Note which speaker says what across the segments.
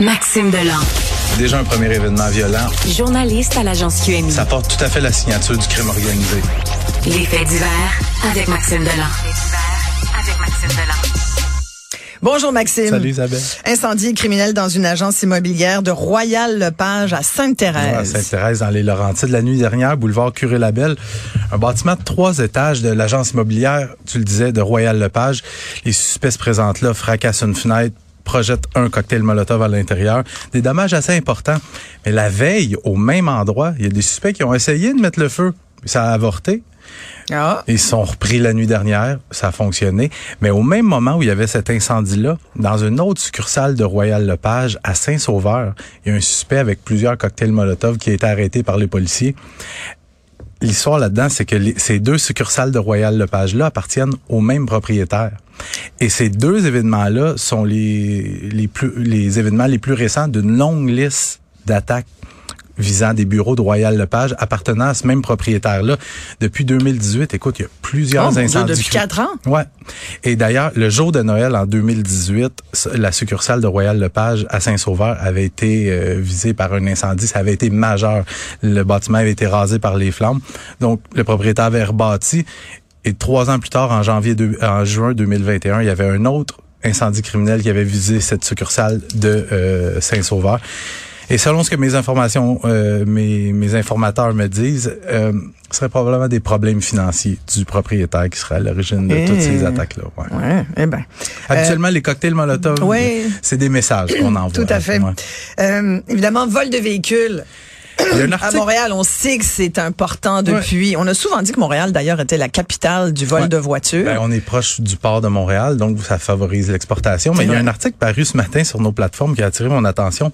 Speaker 1: Maxime Delan.
Speaker 2: Déjà un premier événement violent.
Speaker 1: Journaliste à l'agence QMI.
Speaker 2: Ça porte tout à fait la signature du crime organisé.
Speaker 1: Les faits divers avec Maxime Delan. avec Maxime Delan.
Speaker 3: Bonjour Maxime.
Speaker 2: Salut Isabelle.
Speaker 3: Incendie criminel dans une agence immobilière de Royal Lepage à Sainte-Thérèse.
Speaker 2: À Sainte-Thérèse, dans les Laurentides, la nuit dernière, boulevard Curé-Labelle. Un bâtiment de trois étages de l'agence immobilière, tu le disais, de Royal Lepage. Les suspects se présentent là, fracassent une fenêtre, projettent un cocktail Molotov à l'intérieur. Des dommages assez importants. Mais la veille, au même endroit, il y a des suspects qui ont essayé de mettre le feu. Ça a avorté.
Speaker 3: Ah.
Speaker 2: Ils sont repris la nuit dernière, ça a fonctionné. Mais au même moment où il y avait cet incendie-là, dans une autre succursale de Royal Lepage, à Saint-Sauveur, il y a un suspect avec plusieurs cocktails Molotov qui a été arrêté par les policiers. L'histoire là-dedans, c'est que les- ces deux succursales de Royal Lepage-là appartiennent au même propriétaire. Et ces deux événements-là sont les, les, plus, les événements les plus récents d'une longue liste d'attaques visant des bureaux de Royal Lepage appartenant à ce même propriétaire-là. Depuis 2018, écoute, il y a plusieurs
Speaker 3: Oh,
Speaker 2: incendies.
Speaker 3: depuis quatre ans?
Speaker 2: Ouais. Et d'ailleurs, le jour de Noël en 2018, la succursale de Royal Lepage à Saint-Sauveur avait été euh, visée par un incendie. Ça avait été majeur. Le bâtiment avait été rasé par les flammes. Donc, le propriétaire avait rebâti. Et trois ans plus tard, en janvier, deux- en juin 2021, il y avait un autre incendie criminel qui avait visé cette succursale de euh, Saint-Sauveur. Et selon ce que mes informations, euh, mes, mes informateurs me disent, euh, ce serait probablement des problèmes financiers du propriétaire qui serait à l'origine de toutes ces
Speaker 3: Eh.
Speaker 2: attaques-là. Ouais.
Speaker 3: Ouais, eh ben.
Speaker 2: Habituellement, les cocktails Molotov,
Speaker 3: ouais.
Speaker 2: c'est des messages qu'on envoie.
Speaker 3: Tout à fait.
Speaker 2: Ouais.
Speaker 3: Euh, évidemment, vol de
Speaker 2: un
Speaker 3: À. Montréal, on sait que c'est important depuis. On a souvent dit que Montréal, d'ailleurs, était la capitale du vol
Speaker 2: Ouais.
Speaker 3: de voitures.
Speaker 2: Ben, on est proche du port de Montréal, donc ça favorise l'exportation. Mais il y a un article paru ce matin sur nos plateformes qui a attiré mon attention.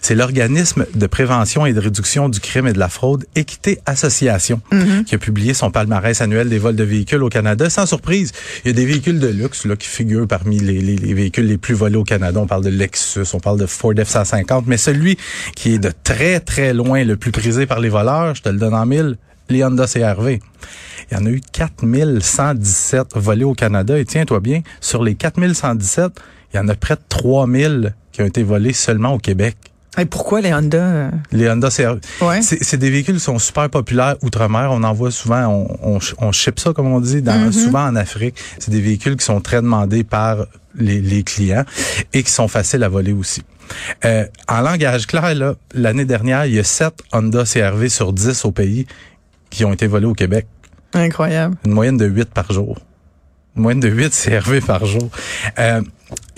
Speaker 2: C'est l'organisme de prévention et de réduction du crime et de la fraude Équité Association qui a publié son palmarès annuel des vols de véhicules au Canada. Sans surprise, il y a des véhicules de luxe là qui figurent parmi les, les- les véhicules les plus volés au Canada. On parle de Lexus, on parle de Ford F-150, mais celui qui est de très très loin le plus prisé par les voleurs, je te le donne en mille, les Honda CRV. Il y en a eu 4117 volés au Canada. Et tiens-toi bien, sur les 4117, il y en a près de 3000 qui ont été volés seulement au Québec.
Speaker 3: Et pourquoi les Honda? euh,
Speaker 2: Les Honda CRV.
Speaker 3: Ouais.
Speaker 2: C'est c'est des véhicules qui sont super populaires outre-mer. On en voit souvent, on, on, on ship ça, comme on dit, dans, souvent en Afrique. C'est des véhicules qui sont très demandés par les, les clients et qui sont faciles à voler aussi. Euh, en langage clair, l'année dernière, il y a 7 Honda CRV sur 10 au pays qui ont été volés au Québec.
Speaker 3: Incroyable.
Speaker 2: Une moyenne de 8 par jour. Une moyenne de 8 CRV par jour. Euh,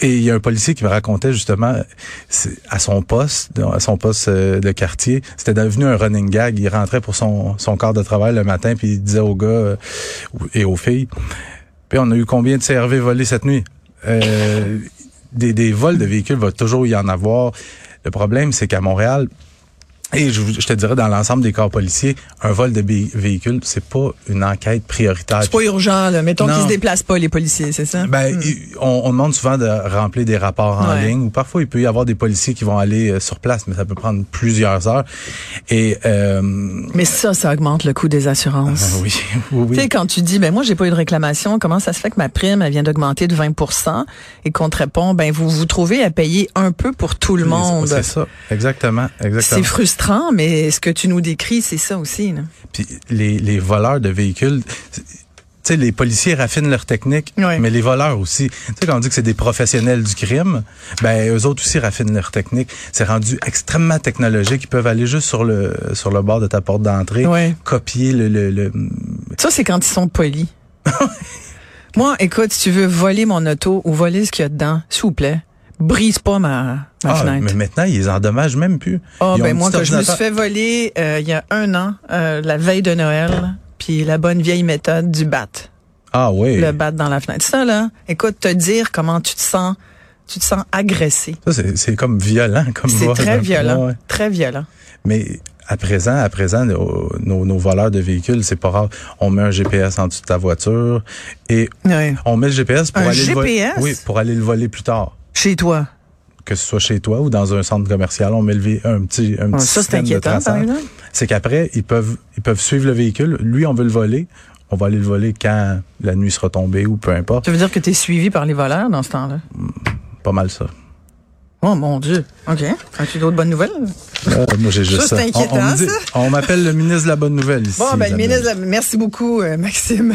Speaker 2: et il y a un policier qui me racontait justement à son poste, à son poste euh, de quartier, c'était devenu un running gag. Il rentrait pour son, son quart de travail le matin, puis il disait aux gars euh, et aux filles, puis on a eu combien de CRV volés cette nuit? Euh, des, des vols de véhicules va toujours y en avoir. Le problème, c'est qu'à Montréal, et je, je te dirais dans l'ensemble des corps policiers, un vol de véhicule, c'est pas une enquête prioritaire.
Speaker 3: C'est pas urgent, là. Mettons qu'ils se déplacent pas, les policiers, c'est ça?
Speaker 2: Ben, il- on, on demande souvent de remplir des rapports en
Speaker 3: Ouais.
Speaker 2: ligne. Ou parfois, il peut y avoir des policiers qui vont aller euh, sur place, mais ça peut prendre plusieurs heures. Et euh,
Speaker 3: Mais ça, ça augmente le coût des assurances.
Speaker 2: oui, oui, oui.
Speaker 3: Tu sais, quand tu dis, ben moi, j'ai pas eu de réclamation, comment ça se fait que ma prime, elle vient d'augmenter de 20% et qu'on te répond, ben vous vous trouvez à payer un peu pour tout le monde.
Speaker 2: C'est ça, exactement,
Speaker 3: C'est
Speaker 2: exactement.
Speaker 3: Frustrant, mais ce que tu nous décris, c'est ça aussi. là.
Speaker 2: Puis les, les voleurs de véhicules, tu sais, les policiers raffinent leur technique,
Speaker 3: Ouais.
Speaker 2: mais les voleurs aussi. Tu sais, quand on dit que c'est des professionnels du crime, ben eux autres aussi raffinent leur technique. C'est rendu extrêmement technologique. Ils peuvent aller juste sur le sur le bord de ta porte d'entrée,
Speaker 3: Ouais.
Speaker 2: copier le, le, le-
Speaker 3: Ça, c'est quand ils sont polis. Moi, écoute, si tu veux voler mon auto ou voler ce qu'il y a dedans, s'il vous plaît, brise pas ma, ma
Speaker 2: Ah,
Speaker 3: fenêtre.
Speaker 2: mais maintenant, ils endommagent même plus.
Speaker 3: Ah,
Speaker 2: ont
Speaker 3: ben moi, que je me suis fait voler euh, il y a un an, euh, la veille de Noël, puis la bonne vieille méthode du bat.
Speaker 2: Ah oui.
Speaker 3: Le bat dans la fenêtre. Ça, là, écoute, te dire comment tu te sens, tu te sens agressé.
Speaker 2: Ça, c'est, c'est comme violent. comme
Speaker 3: C'est très violent.
Speaker 2: Ouais.
Speaker 3: Très violent.
Speaker 2: Mais à présent, à présent, nos, nos, nos voleurs de véhicules, c'est pas rare. On met un GPS en dessous de ta voiture et
Speaker 3: Ouais.
Speaker 2: on met le GPS pour
Speaker 3: Un
Speaker 2: aller le voler.
Speaker 3: GPS?
Speaker 2: Oui, pour aller le voler plus tard.
Speaker 3: Chez toi.
Speaker 2: Que ce soit chez toi ou dans un centre commercial, on met le un petit un petit
Speaker 3: ça, c'est
Speaker 2: système de traçage. C'est qu'après, ils peuvent ils peuvent suivre le véhicule. Lui, on veut le voler. On va aller le voler quand la nuit sera tombée ou peu importe.
Speaker 3: Ça veut dire que tu es suivi par les voleurs dans ce temps-là?
Speaker 2: Pas mal ça.
Speaker 3: Oh mon Dieu. OK. As-tu d'autres bonnes nouvelles?
Speaker 2: Euh, moi, j'ai juste
Speaker 3: Ça,
Speaker 2: On- on,
Speaker 3: ça.
Speaker 2: on m'appelle le ministre de la bonne nouvelle ici.
Speaker 3: Bon, ben, le ministre, merci beaucoup, euh, Maxime.